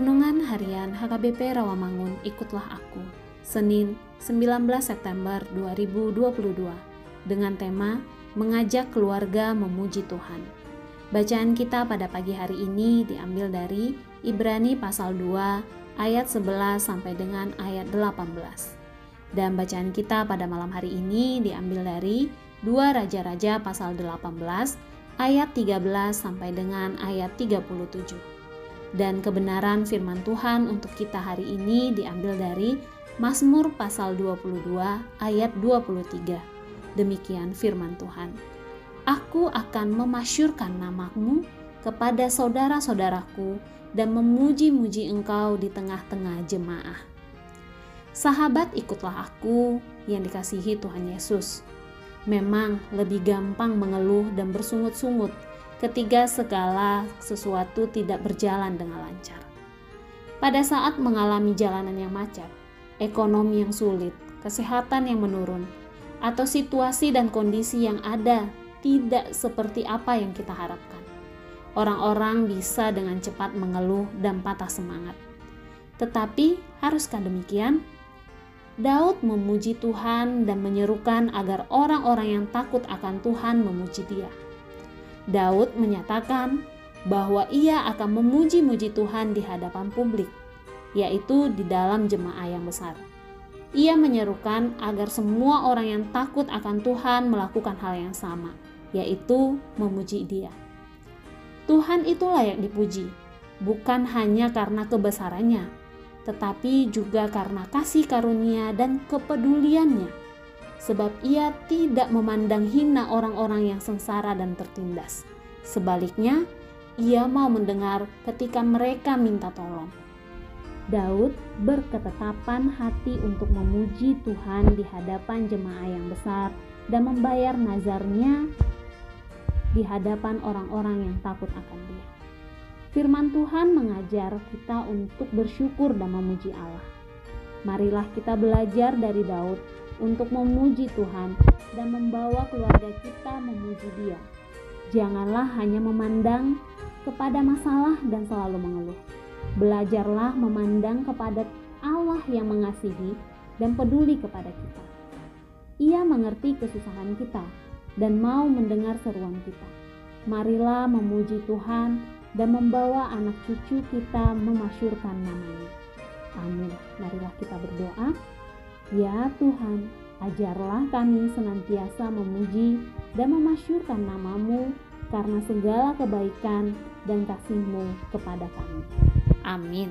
Renungan Harian HKBP Rawamangun Ikutlah Aku Senin 19 September 2022 dengan tema Mengajak Keluarga Memuji Tuhan. Bacaan kita pada pagi hari ini diambil dari Ibrani pasal 2 ayat 11 sampai dengan ayat 18 dan bacaan kita pada malam hari ini diambil dari 2 Raja-Raja pasal 18 ayat 13 sampai dengan ayat 37 dan kebenaran firman Tuhan untuk kita hari ini diambil dari Mazmur pasal 22 ayat 23. Demikian firman Tuhan. Aku akan memasyurkan namamu kepada saudara-saudaraku dan memuji-muji engkau di tengah-tengah jemaah. Sahabat ikutlah aku yang dikasihi Tuhan Yesus. Memang lebih gampang mengeluh dan bersungut-sungut ketika segala sesuatu tidak berjalan dengan lancar. Pada saat mengalami jalanan yang macet, ekonomi yang sulit, kesehatan yang menurun, atau situasi dan kondisi yang ada tidak seperti apa yang kita harapkan. Orang-orang bisa dengan cepat mengeluh dan patah semangat. Tetapi, haruskah demikian? Daud memuji Tuhan dan menyerukan agar orang-orang yang takut akan Tuhan memuji Dia. Daud menyatakan bahwa ia akan memuji-muji Tuhan di hadapan publik, yaitu di dalam jemaah yang besar. Ia menyerukan agar semua orang yang takut akan Tuhan melakukan hal yang sama, yaitu memuji Dia. Tuhan itu layak dipuji, bukan hanya karena kebesarannya, tetapi juga karena kasih karunia dan kepeduliannya sebab ia tidak memandang hina orang-orang yang sengsara dan tertindas. Sebaliknya, ia mau mendengar ketika mereka minta tolong. Daud berketetapan hati untuk memuji Tuhan di hadapan jemaah yang besar dan membayar nazarnya di hadapan orang-orang yang takut akan dia. Firman Tuhan mengajar kita untuk bersyukur dan memuji Allah. Marilah kita belajar dari Daud untuk memuji Tuhan dan membawa keluarga kita memuji Dia. Janganlah hanya memandang kepada masalah dan selalu mengeluh. Belajarlah memandang kepada Allah yang mengasihi dan peduli kepada kita. Ia mengerti kesusahan kita dan mau mendengar seruan kita. Marilah memuji Tuhan dan membawa anak cucu kita memasyurkan namanya. Amin. Marilah kita berdoa. Ya Tuhan, ajarlah kami senantiasa memuji dan memasyurkan namamu karena segala kebaikan dan kasihmu kepada kami. Amin.